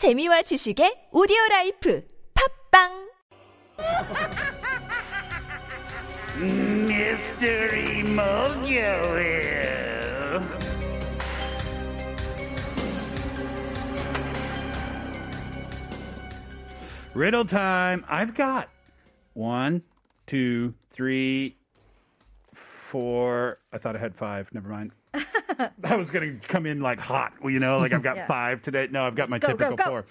재미와 지식의 오디오 라이프 팝빵 Mystery Mojo. Riddle time. I've got one, two, three, four. I thought I had five. Never mind. I was going to come in like hot, well, you know, like I've got Yeah. five today. No, I've got my go, go, typical go. four.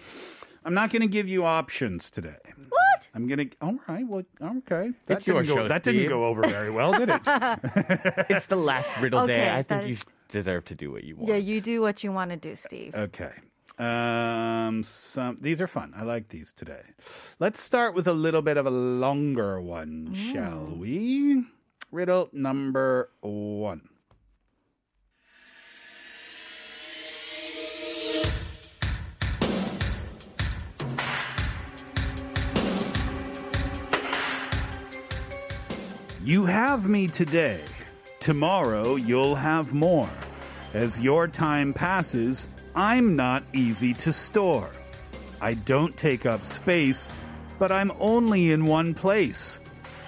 I'm not going to give you options today. What? I'm gonna. All right. Well, okay. That It's your didn't go, show, That didn't go over very well, did it? It's the last riddle day. I that think you deserve to do what you want. Yeah, you do what you want to do, Steve. Okay. Um, some these are fun. I like these today. Let's start with a little bit of a longer one, shall we? Riddle number one. You have me today. Tomorrow you'll have more. As your time passes, I'm not easy to store. I don't take up space, but I'm only in one place.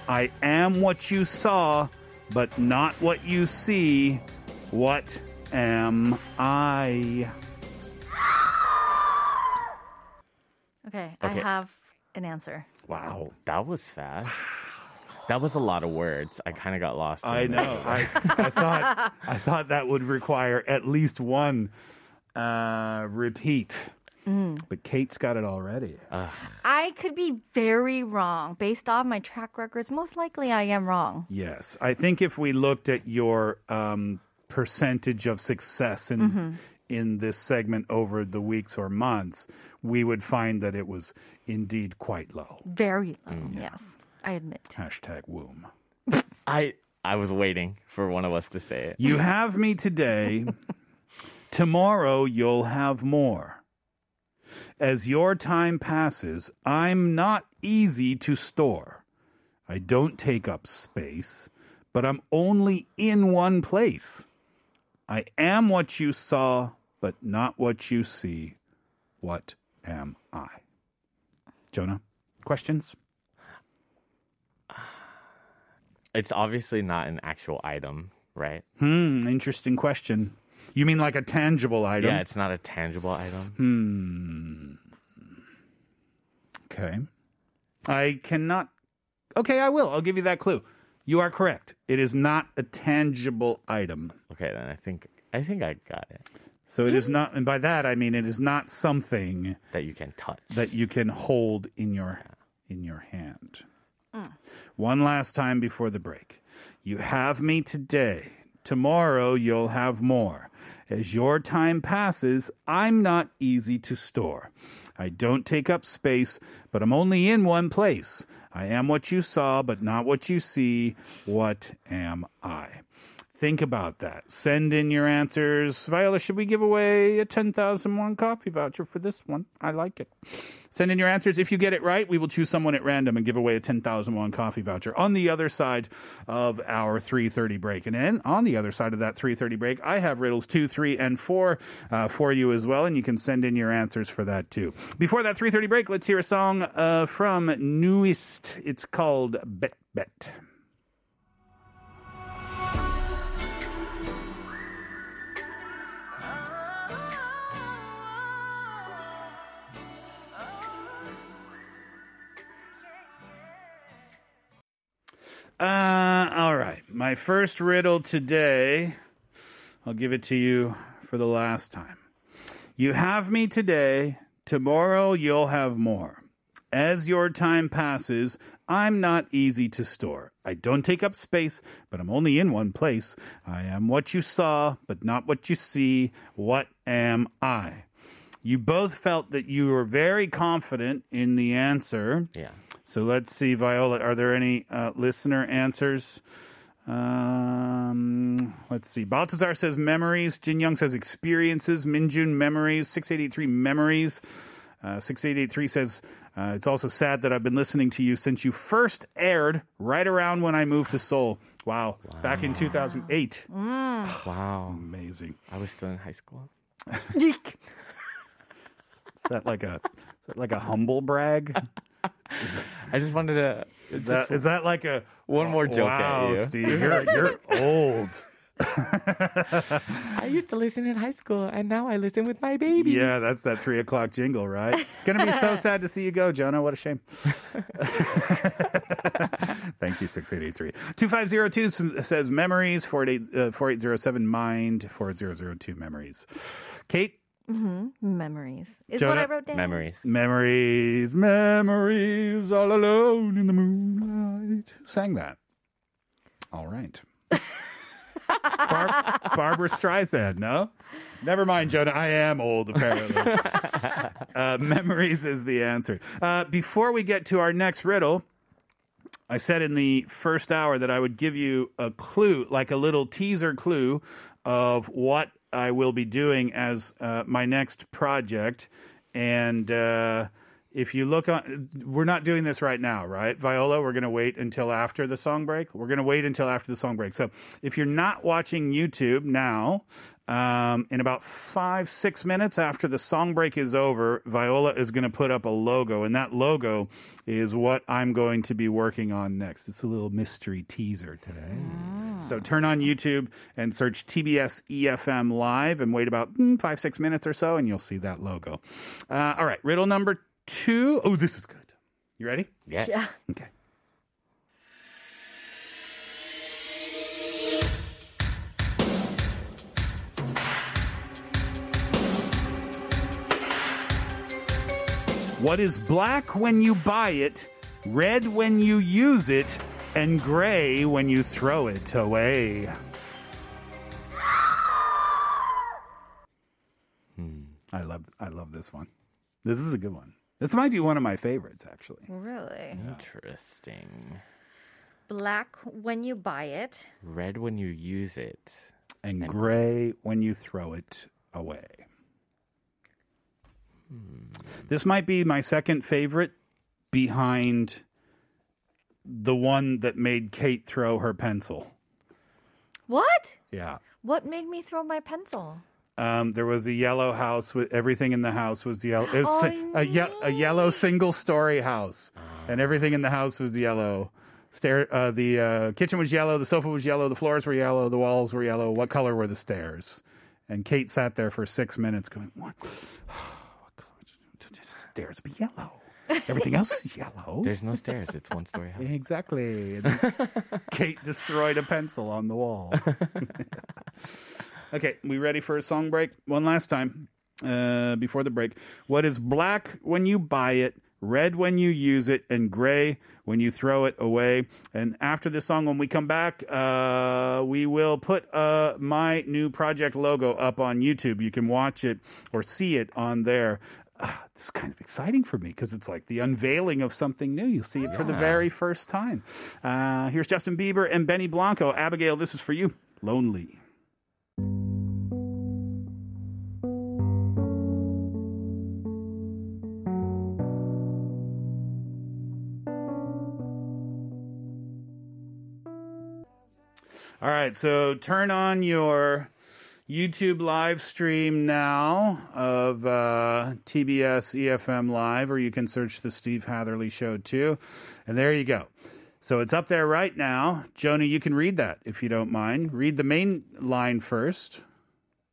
I am what you saw, but not what you see. What am I? Okay, Okay. I have an answer. Wow, that was fast. That was a lot of words. I kind of got lost. I know. I, I thought I thought that would require at least one uh, repeat. But Kate's got it already. I could be very wrong based on my track records. Most likely, I am wrong. Yes, I think if we looked at your um, percentage of success in in this segment over the weeks or months, we would find that it was indeed quite low. Very low. Yes, I admit. Hashtag womb. I I was waiting for one of us to say it. You have me today. Tomorrow you'll have more. As your time passes, I'm not easy to store. I don't take up space, but I'm only in one place. I am what you saw, but not what you see. What am I? Jonah, questions? It's obviously not an actual item, right? Hmm, interesting question. You mean like a tangible item? Yeah, it's not a tangible item. Hmm. Okay. I cannot. Okay, I will. I'll give you that clue. You are correct. It is not a tangible item. Okay, then I think I think I got it. So it is not, and by that I mean it is not something That you can touch. that you can hold in your in your hand. Mm. One last time before the break. You have me today. Tomorrow you'll have more. As your time passes, I'm not easy to store. I don't take up space, but I'm only in one place. I am what you saw, but not what you see. What am I? Think about that. Send in your answers. Viola, should we give away a 10,000 won coffee voucher for this one? I like it. Send in your answers. If you get it right, we will choose someone at random and give away a 10,000 won coffee voucher on the other side of our 3:30 break. And then on the other side of that 3:30 break, I have riddles 2, 3 and 4 uh, for you as well and you can send in your answers for that too. Before that 3:30 break, let's hear a song uh, from Newest. It's called Bet Bet. Uh, all right. My first riddle today, I'll give it to you for the last time. You have me today, tomorrow you'll have more. As your time passes, I'm not easy to store. I don't take up space, but I'm only in one place. I am what you saw, but not what you see. What am I? You both felt that you were very confident in the answer. Yeah. So let's see, Viola. Are there any uh, listener answers? Um, let's see. Baltazar says memories. Jin Young says experiences. Minjun memories. 6883 memories. Uh, 6883 says uh, it's also sad that I've been listening to you since you first aired right around when I moved to Seoul. Wow. Back in 2008. Wow. Amazing. I was still in high school. Is that like a is that like a humble brag? I just wanted to. Is that is that like a One more joke at wow, you. Steve, you're you're old. I used to listen in high school, and now I listen with my baby. Yeah, that's that three o'clock jingle, right? Gonna be so sad to see you go, Jonah. What a shame. Thank you, 6883. 2502 says memories, 48, uh, 4807 mind, 4002 memories. Kate, Memories is Jonah, what I wrote down. Memories. memories, memories, all alone in the moonlight. Who sang that? All right. Bar- Barbra Streisand, no? Never mind, Jonah. I am old, apparently. uh, memories is the answer. Uh, before we get to our next riddle, I said in the first hour that I would give you a clue, like a little teaser clue of what I will be doing as uh, my next project. And uh, if you look on, we're not doing this right now, right? Viola, we're going to wait until after the song break. We're going to wait until after the song break. So if you're not watching YouTube now, um, in about five, six minutes after the song break is over, Viola is going to put up a logo, and that logo is what I'm going to be working on next. It's a little mystery teaser today. So turn on YouTube and search TBS EFM Live and wait about mm, five, six minutes or so, and you'll see that logo. Uh, all right, riddle number two. Oh, this is good. You ready? Yeah. Yeah. Okay. What is black when you buy it, red when you use it, and gray when you throw it away? Hmm. I love I love this one. This is a good one. This might be one of my favorites actually. Really? Interesting. Black when you buy it. Red when you use it. and gray when you throw it away. Hmm. This might be my second favorite behind the one that made Kate throw her pencil. What? Yeah. What made me throw my pencil? Um, there was a yellow house with everything in the house was yellow. It was Oh, si- a, ye- a yellow single story house, and everything in the house was yellow. Stair, uh, the uh, kitchen was yellow, the sofa was yellow, the floors were yellow, the walls were yellow. What color were the stairs? And Kate sat there for six minutes, going, "What? what color? The stairs be yellow. Everything else is yellow." There's no stairs. It's one story house. Exactly. Kate destroyed a pencil on the wall. okay, we ready for a song break? One last time uh, before the break. What is black when you buy it, red when you use it, and gray when you throw it away? And after this song, when we come back, uh, we will put uh, my new project logo up on YouTube. You can watch it or see it on there. Ah, this is kind of exciting for me because it's like the unveiling of something new. You'll see it for the very first time. Uh, here's Justin Bieber and Benny Blanco. Abigail, this is for you. Lonely. All right, so turn on your YouTube live stream now of uh, TBS EFM Live, or you can search the Steve Hatherley Show too. And there you go. So it's up there right now. Jonah, you can read that if you don't mind. Read the main line first,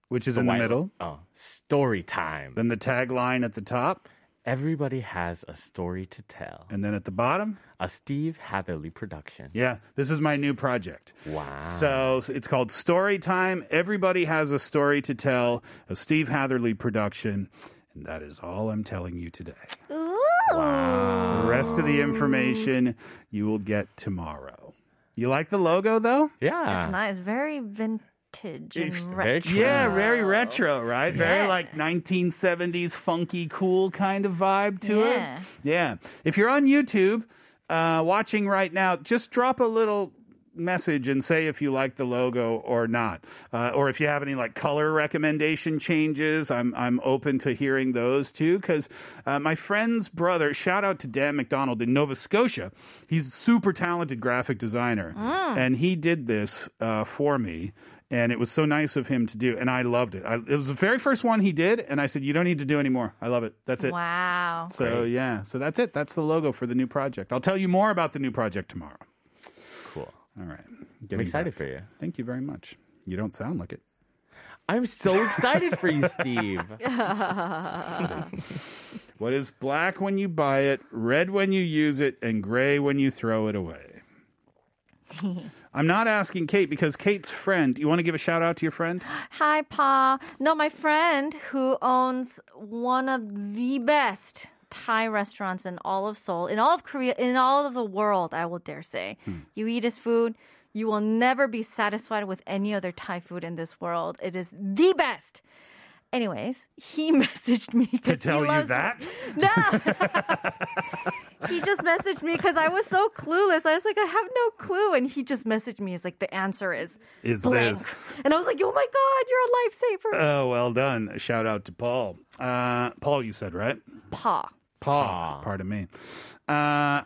which is in the middle, Oh, story time. then the tagline at the top, Everybody has a story to tell. and then at the bottom. A Steve Hatherley production. Yeah, this is my new project. Wow. So it's called Story Time. Everybody has a story to tell, a Steve Hatherley production. And that is all I'm telling you today. Wow! The rest of the information you will get tomorrow. You like the logo though? yeah. It's nice. Very vintage and Very retro. Yeah, very retro, right? Very like 1970s funky cool kind of vibe to Yeah. it. Yeah. If you're on YouTube uh, watching right now, just drop a little message and say if you like the logo or not, uh, or if you have any like color recommendation changes. I'm I'm open to hearing those too because uh, my friend's brother. Shout out to Dan McDonald in Nova Scotia. He's a super talented graphic designer, and he did this uh, for me. And it was so nice of him to do, and I loved it. I, it was the very first one he did, and I said, "You don't need to do any more. I love it. That's it." Wow. So Great. yeah, so that's it. That's the logo for the new project. I'll tell you more about the new project tomorrow. Cool. All right. I'm excited back. for you. Thank you very much. You don't sound like it. I'm so excited for you, Steve. What is black when you buy it, red when you use it, and gray when you throw it away? I'm not asking Kate because Kate's friend. You want to give a shout out to your friend? Hi, Pa. No, my friend who owns one of the best Thai restaurants in all of Seoul, in all of Korea, in all of the world, I will dare say. Hmm. You eat his food, you will never be satisfied with any other Thai food in this world. It is the best. Anyways, he messaged me To tell you loves- that? No. he just messaged me because I was so clueless. I was like, I have no clue. And he just messaged me. He's like, the answer is, Is blank. this? And I was like, oh my God, you're a lifesaver. Oh, well done. Shout out to Paul. Uh, Paul, you said, right? Pa. Paul. Pa. Pardon me. Uh,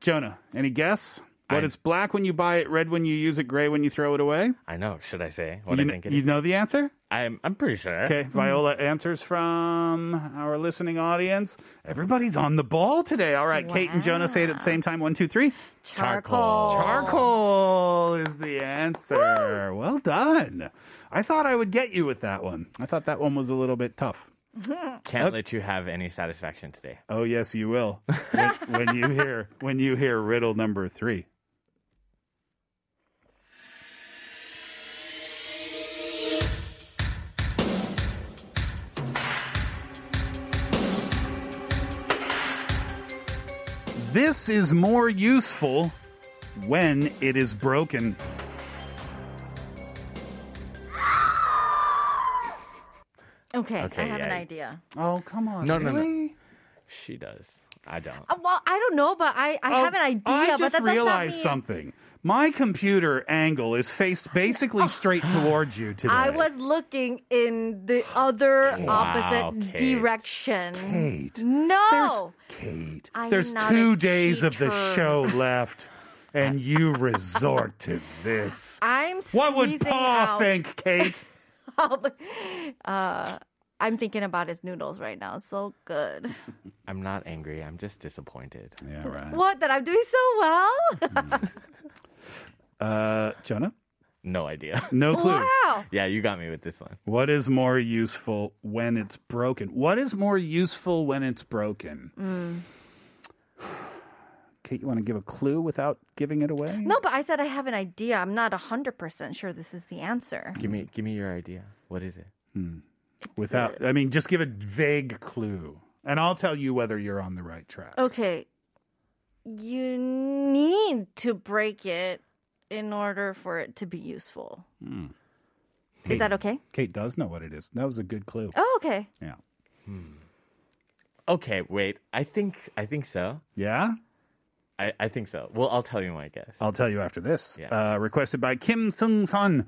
Jonah, any guess? What it's black when you buy it, red when you use it, gray when you throw it away? I know. Should I say what do you, I kn- think it you is? know the answer? I'm I'm pretty sure. Okay, hmm. Viola answers from our listening audience. Everybody's on the ball today. All right, Kate and Jonah say it at the same time. One, two, three. Charcoal. Charcoal is the answer. Well done. I thought I would get you with that one. I thought that one was a little bit tough. Can't let you have any satisfaction today. Oh yes, you will. when, when you hear when you hear riddle number three. This is more useful when it is broken. Okay, Okay, I have an yeah. idea. Oh come on! No, no, no. really? She does. I don't. Uh, well, I don't know, but I, I have an idea. Oh, I but just that realized mean- something. My computer angle is faced basically straight towards you today. I was looking in the other opposite Kate. direction. Kate. No. There's, Kate. I am there's not two a days of the show left, and you resort to this. I'm What would squeezing Pa out. think, Kate? uh, I'm thinking about his noodles right now. So good. I'm not angry. I'm just disappointed. Yeah, right. What? That I'm doing so well? Uh, Jonah? No idea. No clue. wow. yeah, you got me with this one. What is more useful when it's broken? What is more useful when it's broken? Mm. Kate, you want to give a clue without giving it away? No, but I said I have an idea. I'm not 100% sure this is the answer. Give me give me your idea. What is it? Without, I mean, just give a vague clue, and I'll tell you whether you're on the right track. Okay. You need to break it in order for it to be useful. Is that okay? Kate does know what it is. That was a good clue. Oh, okay. Yeah. Okay, wait. I think I think so. Yeah? I, I think so. Well, I'll tell you my guess. I'll tell you after this. Yeah. Uh, requested by Kim Sung Sun.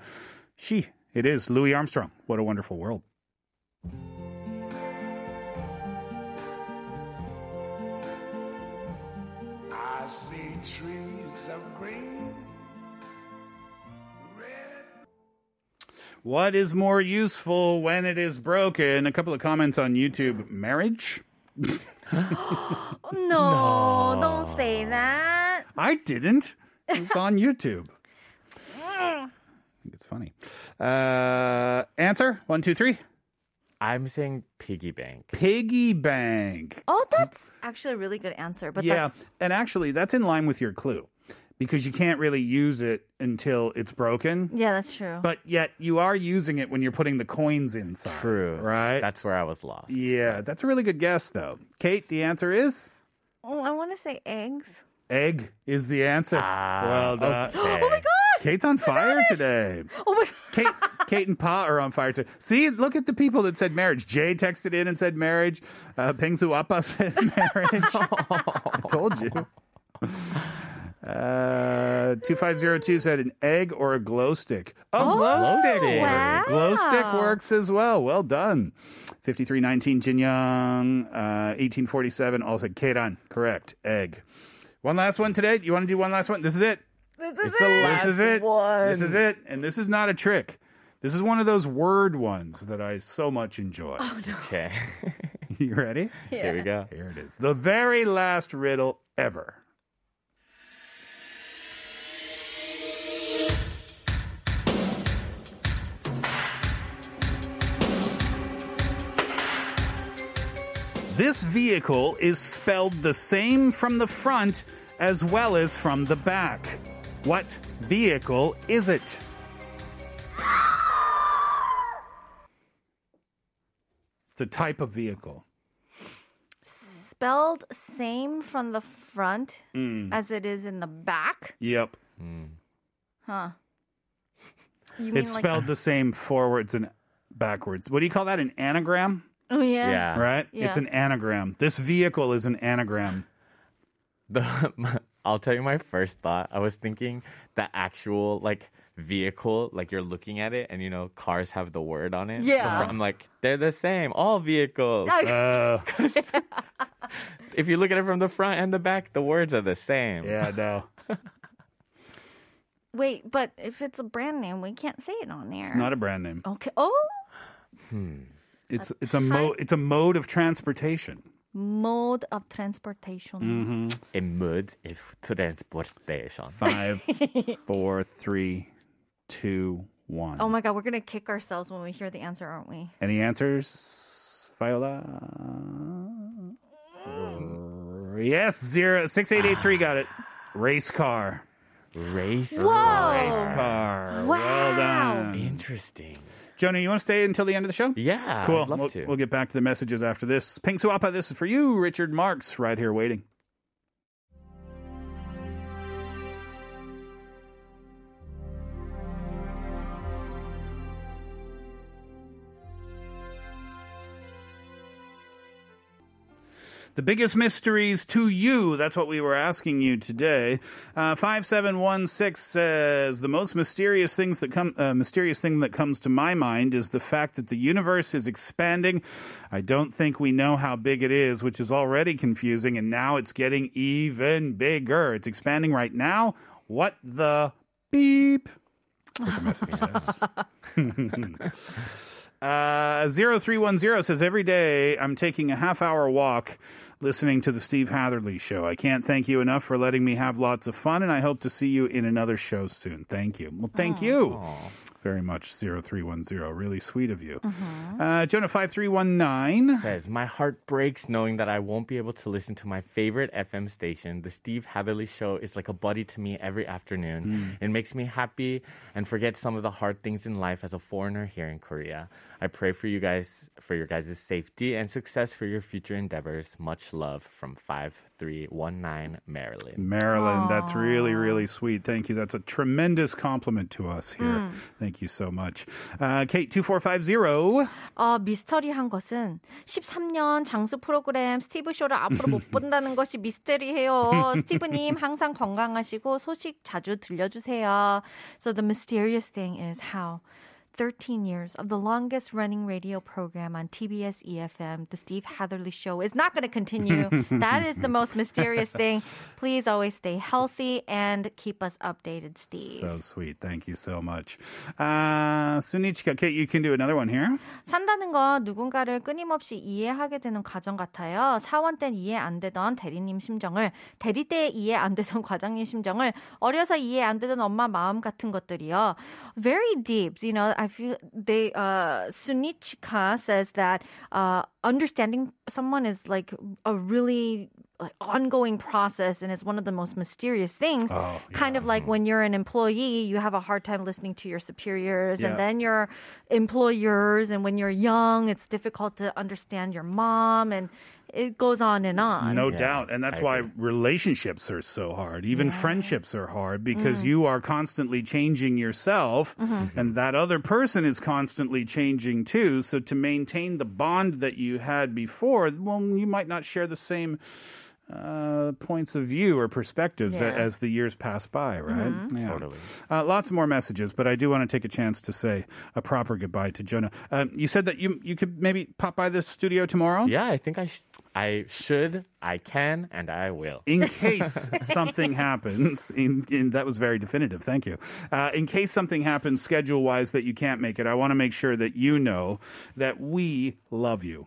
She. It is Louis Armstrong. What a wonderful world. I see trees of green, red. What is more useful when it is broken? A couple of comments on YouTube. Marriage? No, don't say that. I didn't. It's on YouTube. I think it's funny. Uh, answer one, two, three. I'm saying piggy bank. Piggy bank. Oh, that's actually a really good answer. But yeah, that's and actually, that's in line with your clue because you can't really use it until it's broken. yeah, that's true. But yet, you are using it when you're putting the coins inside. True. Right? That's where I was lost. yeah, that's a really good guess, though. Kate, the answer is oh, I want to say eggs. egg is the answer. Ah, well done. okay. Oh my god! Kate's on fire today. Oh my god! Kate, Kate and Pa are on fire today. See, look at the people that said marriage. Jay texted in and said marriage. Uh, Pingsu Appa said marriage. I told you. Uh, 2502 said an egg or a glow stick. Oh, glow stick. stick. Wow. Glow stick works as well. Well done. 5319 Jin Young. Uh, 1847 also Keiran. Correct. Egg. One last one today. You want to do one last one? This is it. This is It's the it. last this is it. one. This is it. And this is not a trick. This is one of those word ones that I so much enjoy. Oh, okay. you ready? Yeah. Here we go. Here it is. The very last riddle ever. This vehicle is spelled the same from the front as well as from the back. What vehicle is it? The type of vehicle. Spelled same from the front mm. as it is in the back. Yep. Mm. Huh. You It's spelled the same forwards and backwards. What do you call that? An anagram? Oh yeah. Yeah. Right? It's an anagram. This vehicle is an anagram. The I'll tell you my first thought. I was thinking the actual like vehicle, like you're looking at it, and you know cars have the word on it. Yeah. So I'm like, they're the same, all vehicles. Uh, if you look at it from the front and the back, the words are the same. yeah, no. Wait, but if it's a brand name, we can't say it on there. It's not a brand name. Okay. Oh, Hmm. It's it's a mode it's a mode of transportation. mode of transportation. Mm-hmm. A mode if transportation. Five, four, three, two, one. Oh my god, we're gonna kick ourselves when we hear the answer, aren't we? Any answers, Viola? Yes, zero six eight eight three got it. Race car. Race. Whoa! Race car. Well Wow. done. Interesting. Jonah, you want to stay until the end of the show? Yeah. Cool. I'd love we'll, to. we'll get back to the messages after this. Pingsu Appa, this is for you, Richard Marx, right here waiting. The biggest mysteries to you. That's what we were asking you today. Uh, 5716 says the most mysterious things that come, uh, mysterious thing that comes to my mind is the fact that the universe is expanding. I don't think we know how big it is, which is already confusing. And now it's getting even bigger. It's expanding right now. What the beep? What the message. Uh, 0310 says, Every day I'm taking a half hour walk listening to the Steve Hatherley show. I can't thank you enough for letting me have lots of fun, and I hope to see you in another show soon. Thank you. Well, thank you very much, 0310. Really sweet of you. Mm-hmm. Uh, Jonah 5319. says, My heart breaks knowing that I won't be able to listen to my favorite FM station. The Steve Hatherley Show is like a buddy to me every afternoon. Hmm. It makes me happy and forget some of the hard things in life as a foreigner here in Korea. I pray for you guys, for your guys' safety and success for your future endeavors. Much love from 5319 Maryland. Marilyn, that's really, really sweet. Thank you. That's a tremendous compliment to us here. Hmm. Thank you so much. Uh, Kate, 2450. 어, 미스터리한 것은 13년 장수 프로그램 스티브 쇼를 앞으로 못 본다는 것이 미스터리해요. 스티브 님 항상 건강하시고 소식 자주 들려주세요. So the mysterious thing is how 13 years of the longest running radio program on TBS EFM, The Steve Hatherley Show, is not going to continue. that is the most mysterious thing. Please always stay healthy and keep us updated, Steve. So sweet. Thank you so much. Uh, Sunichika, Kate, you can do another one here. 산다는 건 누군가를 끊임없이 이해하게 되는 과정 같아요. 사원 땐 이해 안 되던 대리님 심정을, 대리 때 이해 안 되던 과장님 심정을, 어려서 이해 안 되던 엄마 마음 같은 것들이요. Very deep. You know, I feel they, uh, Sunichika says that, uh, understanding someone is like a really like ongoing process and it's one of the most mysterious things. Oh, Kind of like when you're an employee, you have a hard time listening to your superiors Yeah. and then your employers and when you're young, it's difficult to understand your mom and it goes on and on. No Yeah, doubt. And that's I why agree. relationships are so hard. Even friendships are hard mm. because you are constantly changing yourself mm-hmm. Mm-hmm. and that other person is constantly changing too. So to maintain the bond that you had before, well, you might not share the same uh, points of view or perspectives Yeah. as the years pass by, right? Yeah. Totally. Uh, lots more messages, but I do want to take a chance to say a proper goodbye to Jonah. Uh, you said that you you could maybe pop by the studio tomorrow. Yeah, I think I sh- I should, I can, and I will. in case something happens, in, in that was very definitive. Thank you. Uh, in case something happens schedule wise that you can't make it, I want to make sure that you know that we love you.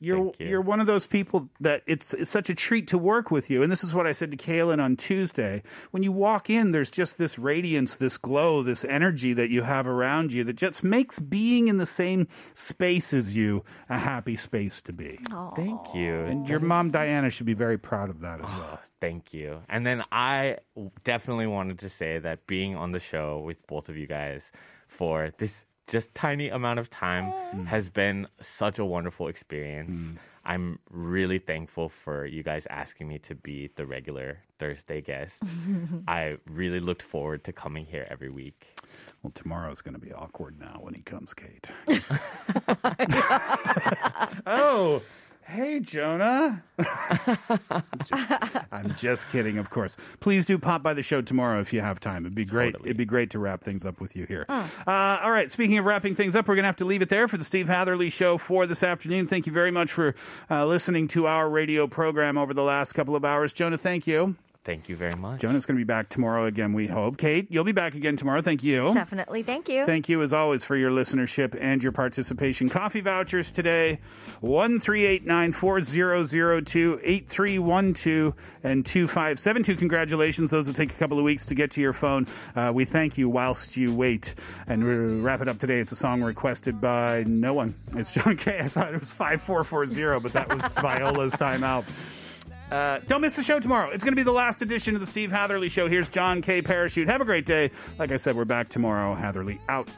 You're Thank you. you're one of those people that it's, it's such a treat to work with you. And this is what I said to Kaylin on Tuesday. When you walk in, there's just this radiance, this glow, this energy that you have around you that just makes being in the same space as you a happy space to be. Thank you. And your mom Diana should be very proud of that as oh, well. Thank you. And then I definitely wanted to say that being on the show with both of you guys for this just tiny amount of time mm. has been such a wonderful experience. Mm. I'm really thankful for you guys asking me to be the regular Thursday guest. I really looked forward to coming here every week. Well, tomorrow's going to be awkward now when he comes, Kate. oh, hey, Jonah. I'm just kidding, of course. Please do pop by the show tomorrow if you have time. It'd be great. Totally. It'd be great to wrap things up with you here. Uh, all right. Speaking of wrapping things up, we're going to have to leave it there for the Steve Hatherley Show for this afternoon. Thank you very much for uh, listening to our radio program over the last couple of hours. Jonah, thank you. Thank you very much. Jonah's going to be back tomorrow again, we hope. Kate, you'll be back again tomorrow. Thank you. Definitely. Thank you. Thank you, as always, for your listenership and your participation. Coffee vouchers today 1389 4002 8312 and 2572. Congratulations. Those will take a couple of weeks to get to your phone. Uh, we thank you whilst you wait. And we wrap it up today. It's a song requested by no one. It's John K. I thought it was 5440, but that was Viola's timeout. Uh, don't miss the show tomorrow. It's going to be the last edition of the Steve Hatherley Show. Here's John K. Parachute. Have a great day. Like I said, we're back tomorrow. Hatherley out.